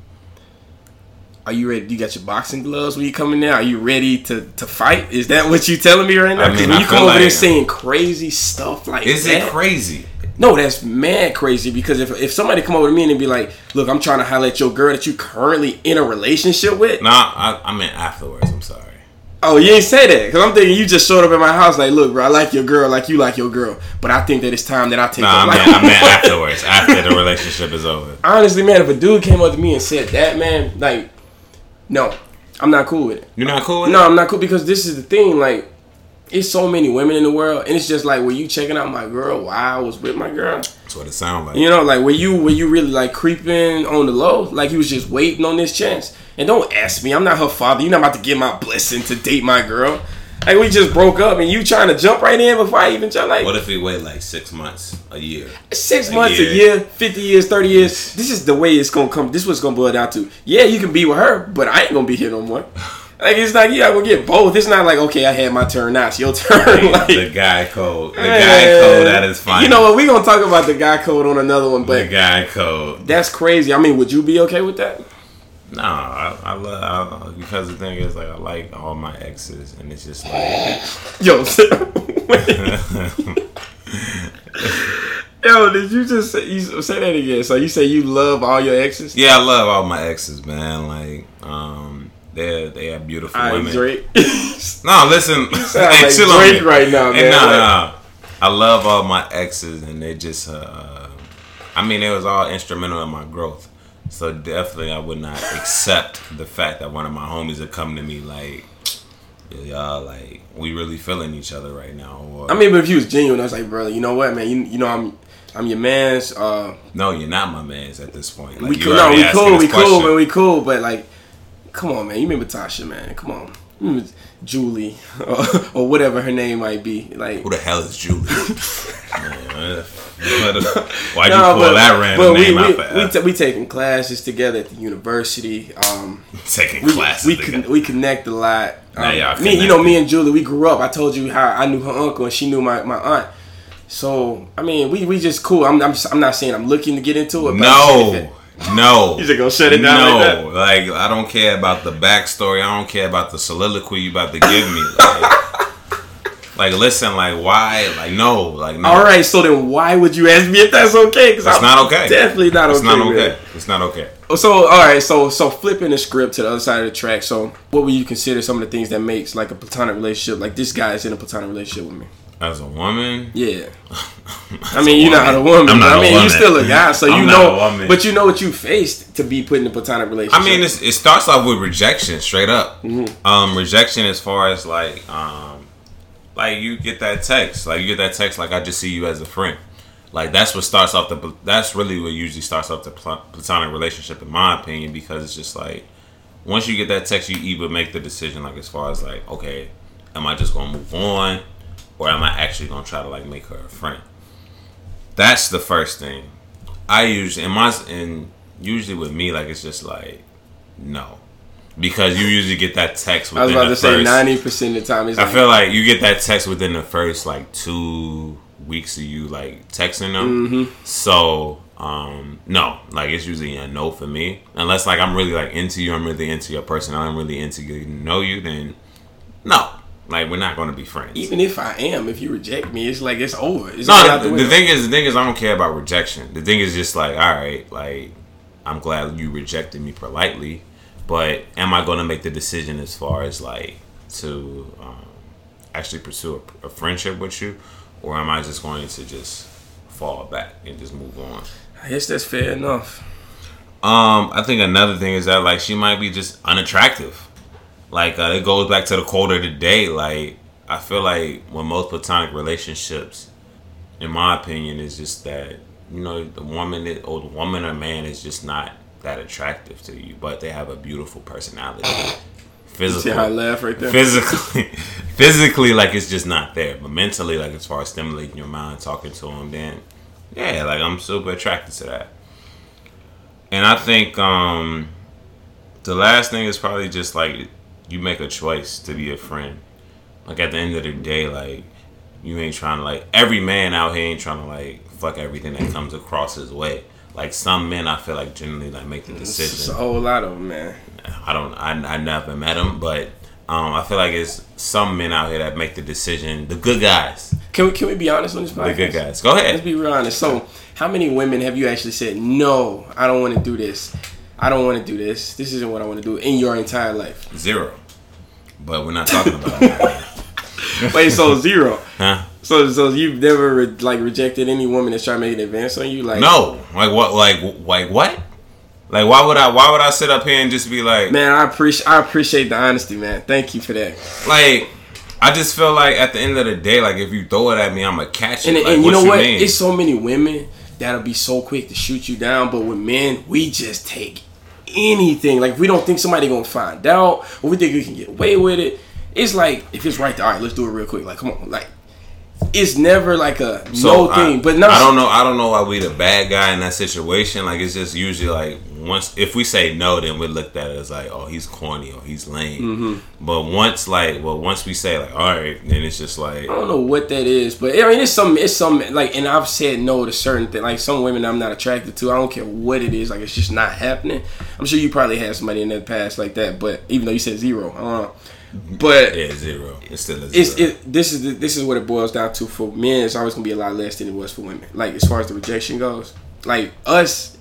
Are you ready? You got your boxing gloves when you come in there? Are you ready to, to fight? Is that what you telling me right now? I Because mean, when I you come over there saying crazy stuff like Is that, it crazy? no, that's mad crazy. Because if, if somebody come over to me and be like, "Look, I'm trying to highlight your girl that you currently in a relationship with," Nah, I, I meant afterwards. I'm sorry. oh, you ain't say that because I'm thinking you just showed up at my house like, "Look, bro, I like your girl like you like your girl," but I think that it's time that I take. Nah, I her meant. I meant [laughs] afterwards, after the relationship is over. Honestly, man, if a dude came up to me and said that, man, like, no, I'm not cool with it. You're not cool with No, it? I'm not cool because this is the thing. Like, it's so many women in the world, and it's just like, were you checking out my girl while I was with my girl? That's what it sounds like. You know, like, were you were you really like creeping on the low? Like, you was just waiting on this chance. And don't ask me. I'm not her father. You're not about to get my blessing to date my girl. Like, we just broke up, and you trying to jump right in before I even try. Like, What if we wait like six months, a year? six A months, year. a year, fifty years, thirty years. This is the way it's gonna come. This is what's gonna boil down to. Yeah, you can be with her, but I ain't gonna be here no more. [laughs] Like it's like yeah, we'll get both. It's not like okay, I had my turn, now it's your [laughs] turn. like, the guy code. The man, guy code that is fine. You know what? We gonna talk about the guy code on another one, but The guy code. that's crazy. I mean, would you be okay with that? No, I, I love I, because the thing is like I like all my exes, and it's just like [laughs] Yo, [laughs] yo, did you just say, you say that again? So you say you love all your exes? yeah, I love all my exes, man. Like um, they they have beautiful I women. Drake. [laughs] No, listen, hey, like chill on me. right now, man. nah, Like- nah. I love all my exes, and they just, uh, I mean, it was all instrumental in my growth. So definitely, I would not accept the fact that one of my homies would come to me like, y'all, like, we really feeling each other right now. Or, I mean, but if he was genuine, I was like, brother, you know what, man? You, you know, I'm I'm your man's. Uh, no, you're not my man's at this point. Like, we cool, no, we cool, we cool, question. man, we cool. But like, come on, man. You remember Tasha, man? Come on, [laughs] remember Julie or, or whatever her name might be. Like, Who the hell is Julie? [laughs] Man, Why'd you Nah, pull that random but name we, out we, for we, ta- we taking classes together at the university. Um, [laughs] Taking we classes we, con- we connect a lot. Um, Now y'all me, you know, me and Julie, we grew up. I told you how I knew her uncle and she knew my, my aunt. So I mean, we, we just cool. I'm, I'm I'm not saying I'm looking to get into it. But No, no. He's just gonna shut it down No, like like, I don't care about the backstory. I don't care about the soliloquy you about to give me. Like, like, listen, like why? Like no, like no. All right, so then why would you ask me if that's okay? Because It's not okay. Definitely not it's okay. It's not man. okay. It's not okay. So all right, so so flipping the script to the other side of the track. So what would you consider some of the things that makes like a platonic relationship? Like this guy is in a platonic relationship with me. As a woman, Yeah. [laughs] I mean, you're not a woman. I'm not I mean, woman. you're still a guy, so you I'm know. a woman. But you know what you faced to be put in a platonic relationship. I mean, it's, it starts off with rejection, straight up. Mm-hmm. Um, rejection as far as like, um, like you get that text, like you get that text, like I just see you as a friend. Like that's what starts off the. That's really what usually starts off the platonic relationship, in my opinion, because it's just like once you get that text, you either make the decision, like as far as like, okay, am I just gonna move on, or am I actually gonna try to like make her a friend? That's the first thing. I usually in my and usually with me, like it's just like no, because you usually get that text I was about the to say ninety percent of the time. It's I like, feel like you get that text within the first like two weeks of you like texting them. Mm-hmm. So um no, like it's usually a no for me. Unless like I'm really like into you, I'm really into your person, I'm really into getting to know you, then no. Like we're not gonna be friends. even if I am, if you reject me, it's like it's over. It's No, the, the, thing is, the thing is, I don't care about rejection. The thing is just like, all right, like I'm glad you rejected me politely, but am I gonna make the decision as far as like to um, actually pursue a, a friendship with you, or am I just going to just fall back and just move on? I guess that's fair enough. Um, I think another thing is that like she might be just unattractive. Like uh, it goes back to the quote of the day. Like I feel like when most platonic relationships, in my opinion, is just that you know the woman is, or the woman or man is just not that attractive to you, but they have a beautiful personality. [laughs] See how I laugh right there. physically, [laughs] physically, like it's just not there. But mentally, like as far as stimulating your mind, talking to them, then yeah, like I'm super attracted to that. And I think um the last thing is probably just like you make a choice to be a friend. like at the end of the day, like you ain't trying to like every man out here ain't trying to like fuck everything that comes across his way. Like some men, I feel like generally like make the decision. It's a whole lot of them, man. I don't. I, I never met them, but um, I feel like it's some men out here that make the decision. The good guys, Can we can we be honest on this podcast? the good guys. Go ahead. Let's be real honest. So, how many women have you actually said, "No, I don't want to do this. I don't want to do this. This isn't what I want to do" in your entire life? Zero. But we're not talking about that. [laughs] Wait, so zero. Huh? So, so you've never re- like rejected any woman that's trying to make an advance on you? Like, No. Like what? Like like what? Like why would I? Why would I sit up here and just be like, man. I appreciate I appreciate the honesty, man. Thank you for that. like? I just feel like at the end of the day, like if you throw it at me, I'ma catch it. And, like, and you know what? It's so many women that'll be so quick to shoot you down, but with men, we just take anything. Like if we don't think somebody gonna find out, or we think we can get away with it, it's like if it's right there, all right, let's do it real quick. Like come on, like it's never like a no I- thing. But no, I don't know. I don't know why we the bad guy in that situation. Like it's just usually like once if we say no, then we looked at it as like, oh, he's corny or he's lame. Mm-hmm. But once like, well, once we say like, all right, then it's just like, I don't know what that is, but I mean, it's some, it's some like, and I've said no to certain things. Like some women I'm not attracted to. I don't care what it is. Like it's just not happening. I'm sure you probably had somebody in the past like that, but even though you said zero, I don't know. But yeah, zero. It's still a zero. it's it. This is the, this is what it boils down to. For men, it's always gonna be a lot less than it was for women. Like as far as the rejection goes, like us.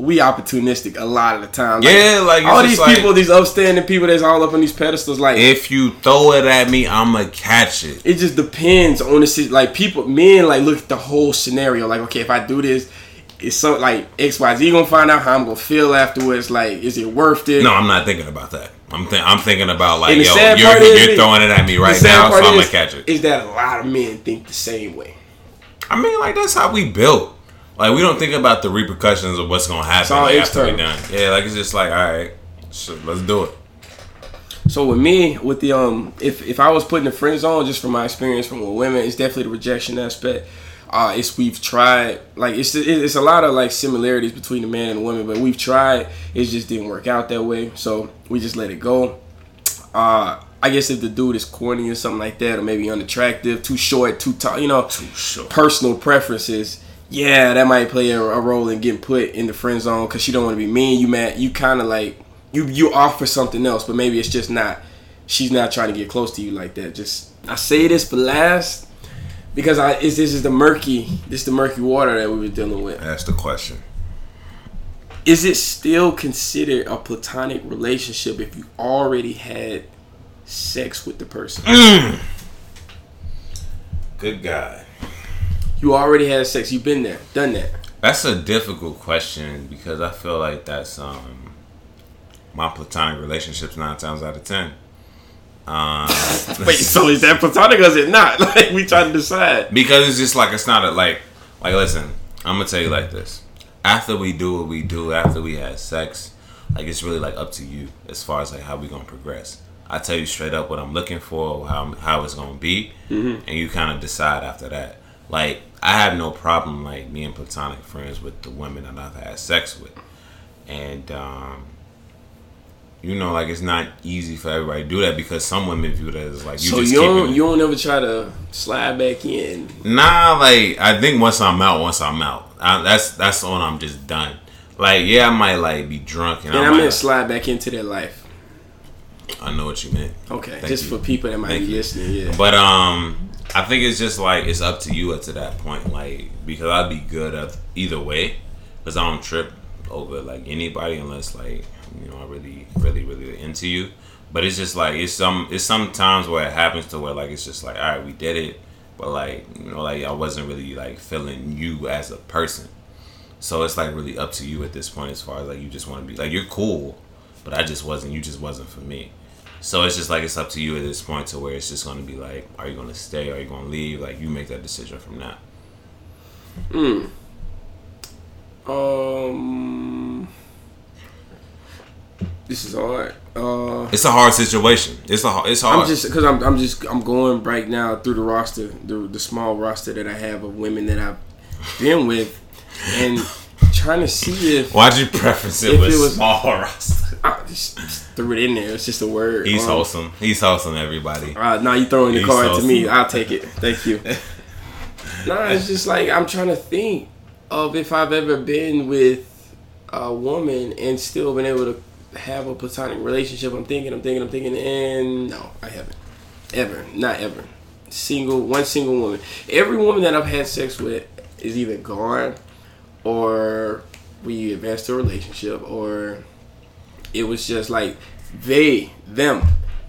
We opportunistic a lot of the time. Like, Yeah, like, all these like- people, these upstanding people that's all up on these pedestals. Like if you throw it at me, I'ma catch it. it just depends on the like people men like look at the whole scenario like okay if i do this it's so like xyz gonna find out how i'm gonna feel afterwards like is it worth it No, I'm not thinking about that. I'm th- I'm thinking about like, yo, you're, you're throwing it at me right now, so I'm gonna catch it. is that a lot of men think the same way I mean, like that's how we built. Like we don't think about the repercussions of what's gonna happen like, after we done. Yeah, like it's just like, all right, let's do it. so with me with the um if if i was put in the friend zone just from my experience from with women it's definitely the rejection aspect uh, it's we've tried like it's it's a lot of like similarities between the man and the woman, but we've tried. It just didn't work out that way, so we just let it go. Uh, I guess if the dude is corny or something like that, or maybe unattractive, too short, too tall, you know, Too short. personal preferences. Yeah, that might play a, a role in getting put in the friend zone because she don't want to be mean. You mad? You kind of like you you off for something else, but maybe it's just not. She's not trying to get close to you like that. Just I say this for last because I it's, this is the murky this is the murky water that we were dealing with. That's the question. Is it still considered a platonic relationship if you already had sex with the person? Good guy. You already had sex. You've been there, done that. That's a difficult question because I feel like that's um my platonic relationships nine times out of ten. Um, Wait, so is that platonic or is it not? [laughs] Like we trying to decide. because it's just like it's not a like like listen i'm gonna tell you like this. After we do what we do after we had sex like it's really like up to you as far as like how we gonna progress. I tell you straight up what i'm looking for how, how it's gonna be and you kind of decide after that. Like i have no problem like being platonic friends with the women that i've had sex with. And um you know, like it's not easy for everybody to do that because some women view that as like you so just you don't you don't ever try to slide back in. Nah, like I think once I'm out, once I'm out, I, that's that's when I'm just done. Like yeah, I might like be drunk and, And I I might. meant slide back into their life. I know what you meant, Okay, Thank just you. for people that might Thank be you. listening. Yeah. but um, I think it's just like it's up to you up to that point. Like because I'd be good at either way, because I don't trip over like anybody unless like you know I really really really into you. But it's just like it's some it's sometimes where it happens to where like it's just like all right we did it, but like you know like I wasn't really like feeling you as a person. So it's like really up to you at this point as far as like you just want to be like you're cool, but I just wasn't. You just wasn't for me. So it's just like it's up to you at this point to where it's just going to be like, are you going to stay? Are you going to leave? Like you make that decision from that. Um, this is hard. Uh, It's a hard situation. It's a hard- it's hard. I'm just because I'm I'm just I'm going right now through the roster, the the small roster that I have of women that I've been with, and trying to see if Why'd you preface it with it was- small [laughs] roster? I just, just threw it in there. It's just a word. He's Um, wholesome. He's wholesome, everybody. Uh, now you throwing the He's card to me. I'll take it. Thank you. [laughs] nah, it's just like I'm trying to think of if I've ever been with a woman and still been able to have a platonic relationship. I'm thinking, I'm thinking, I'm thinking, and no, I haven't. Ever. Not ever. Single, one single woman. Every woman that I've had sex with is either gone or we advanced a relationship or it was just like they them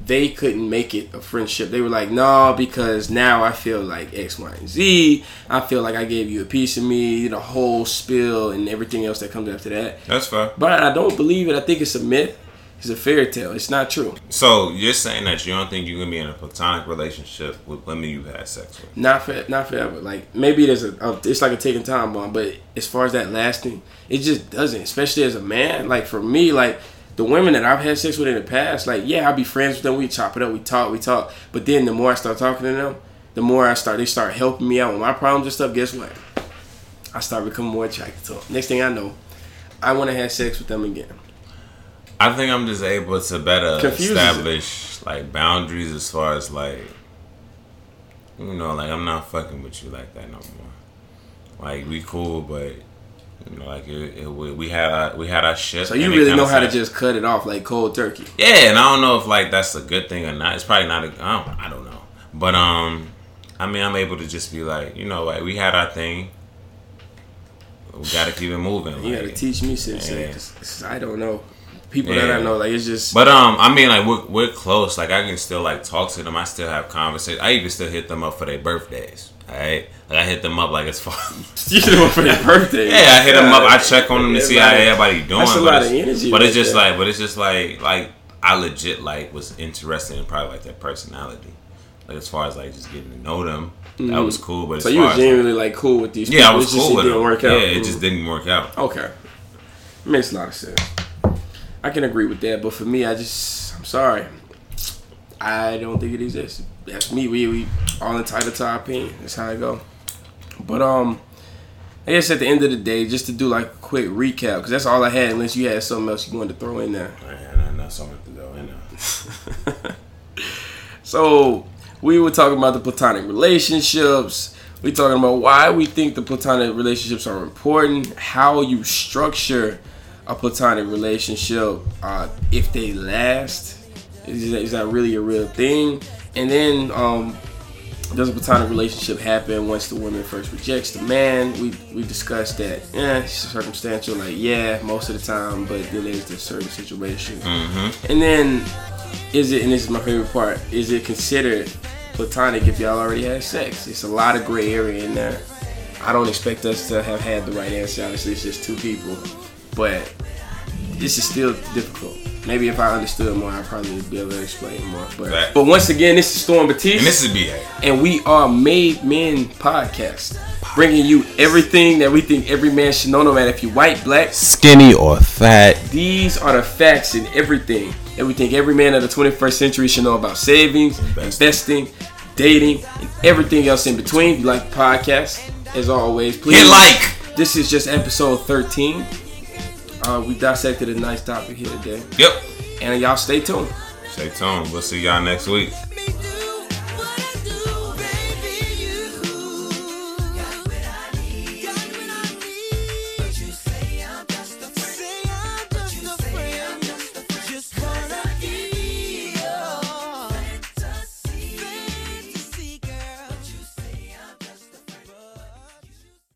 they couldn't make it a friendship. They were like no because now i feel like x y and z. I feel like i gave you a piece of me the whole spill and everything else that comes after that. That's fair. but i don't believe it. I think it's a myth. It's a fairy tale. It's not true. So you're saying that you don't think you can be in a platonic relationship with women you've had sex with? not for not forever. Like maybe there's a, a it's like a taking time bomb but as far as that lasting it just doesn't especially as a man. Like for me like the women that I've had sex with in the past, like yeah, I'll be friends with them. We chop it up, we talk, we talk. But then the more I start talking to them, the more I start they start helping me out with my problems and stuff. Guess what? I start becoming more attracted to them. Next thing I know, I want to have sex with them again. I think I'm just able to better Confuses it. establish like boundaries as far as like you know, like I'm not fucking with you like that no more. Like we cool, but you know, like it, it, we, we had our, we had our shit. So you really know how to just cut it off like cold turkey. Yeah, and I don't know if like that's a good thing or not. It's probably not. A, I don't. I don't know. But um, I mean, I'm able to just be like, you know, like we had our thing. We gotta keep it moving. You like- gotta teach me since Yeah. 'cause- I don't know. People that I know, like it's just But um, I mean, like we're we're close. Like I can still like talk to them. I still have conversations. I even still hit them up for their birthdays. Alright, like I hit them up like as far. [laughs] you know for their birthday. yeah, I hit them up. I check on them to see how everybody doing. That's a but lot it's, of energy But it's just like, but it's just like, like I legit like was interested in probably like their personality. Like as far as like just getting to know them, that was cool. But Mm-hmm. So you were as, like, genuinely like cool with these. yeah, I was It's just cool it with didn't them. work Yeah, out. it Mm. just didn't work out. Okay. Makes a lot of sense. I can agree with that, but for me, I just, I'm sorry. I don't think it exists. That's me. We, we all entitled to our opinion. That's how I go. But, um, I guess at the end of the day, just to do like a quick recap, because that's all I had, unless you had something else you wanted to throw in there. Man, that's something to go in there. [laughs] So we were talking about the platonic relationships. We talking about why we think the platonic relationships are important, how you structure a platonic relationship, uh, if they last, is that, is that really a real thing? And then um, does a platonic relationship happen once the woman first rejects the man? We we discussed that. Yeah, it's circumstantial. Like yeah, most of the time, but then there's the certain situation. And then is it? And this is my favorite part. Is it considered platonic if y'all already had sex? It's a lot of gray area in there. I don't expect us to have had the right answer. Obviously, it's just two people, but this is still difficult. Maybe if I understood more, I'd probably be able to explain more. But Right. but once again, this is Storm Batiste And this is BA. and we are Made Men Podcast, bringing you everything that we think every man should know, no matter if you're white, black. Skinny or fat. These are the facts and everything that we think every man of the 21st century should know about savings, Investing. investing, dating, and everything else in between. If you like the podcast, as always, please Hit like. This is just episode 13. Uh, we dissected a nice topic here today, Yep. and y'all stay tuned. Stay tuned. We'll see y'all next week.